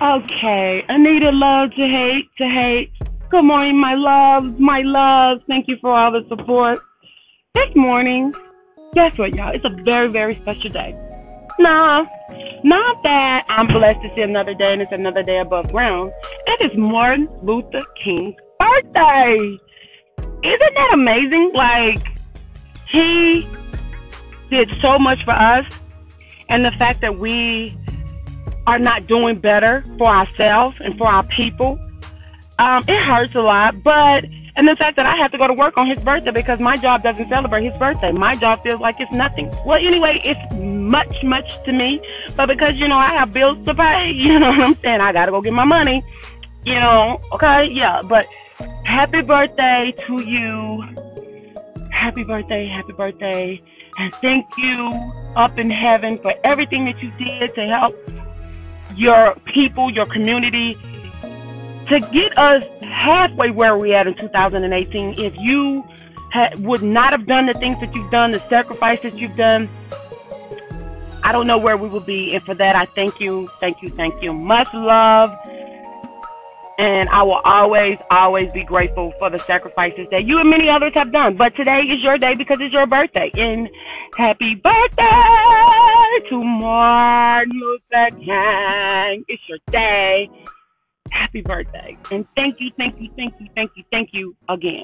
Okay, Anita, love to hate to hate. Good morning, my love, my love. Thank you for all the support. This morning, guess what, y'all? It's a very, very special day. Nah, not that I'm blessed to see another day and it's another day above ground. It is Martin Luther King's birthday. Isn't that amazing? Like, he did so much for us, and the fact that we are not doing better for ourselves and for our people, um, it hurts a lot. But and the fact that I have to go to work on his birthday because my job doesn't celebrate his birthday. My job feels like it's nothing. Well, anyway, it's much, much to me. But because, you know, I have bills to pay, you know what I'm saying? I got to go get my money, you know, okay? Yeah, but happy birthday to you. Happy birthday, happy birthday. And thank you up in heaven for everything that you did to help your people, your community, to get us halfway where we're at in 2018. If you would not have done the things that you've done, the sacrifices you've done, I don't know where we would be. And for that, I thank you, thank you, thank you. Much love. And I will always, always be grateful for the sacrifices that you and many others have done. But today is your day because it's your birthday. And happy birthday Martin. It's your day. Happy birthday. And thank you, thank you, thank you, thank you, thank you again.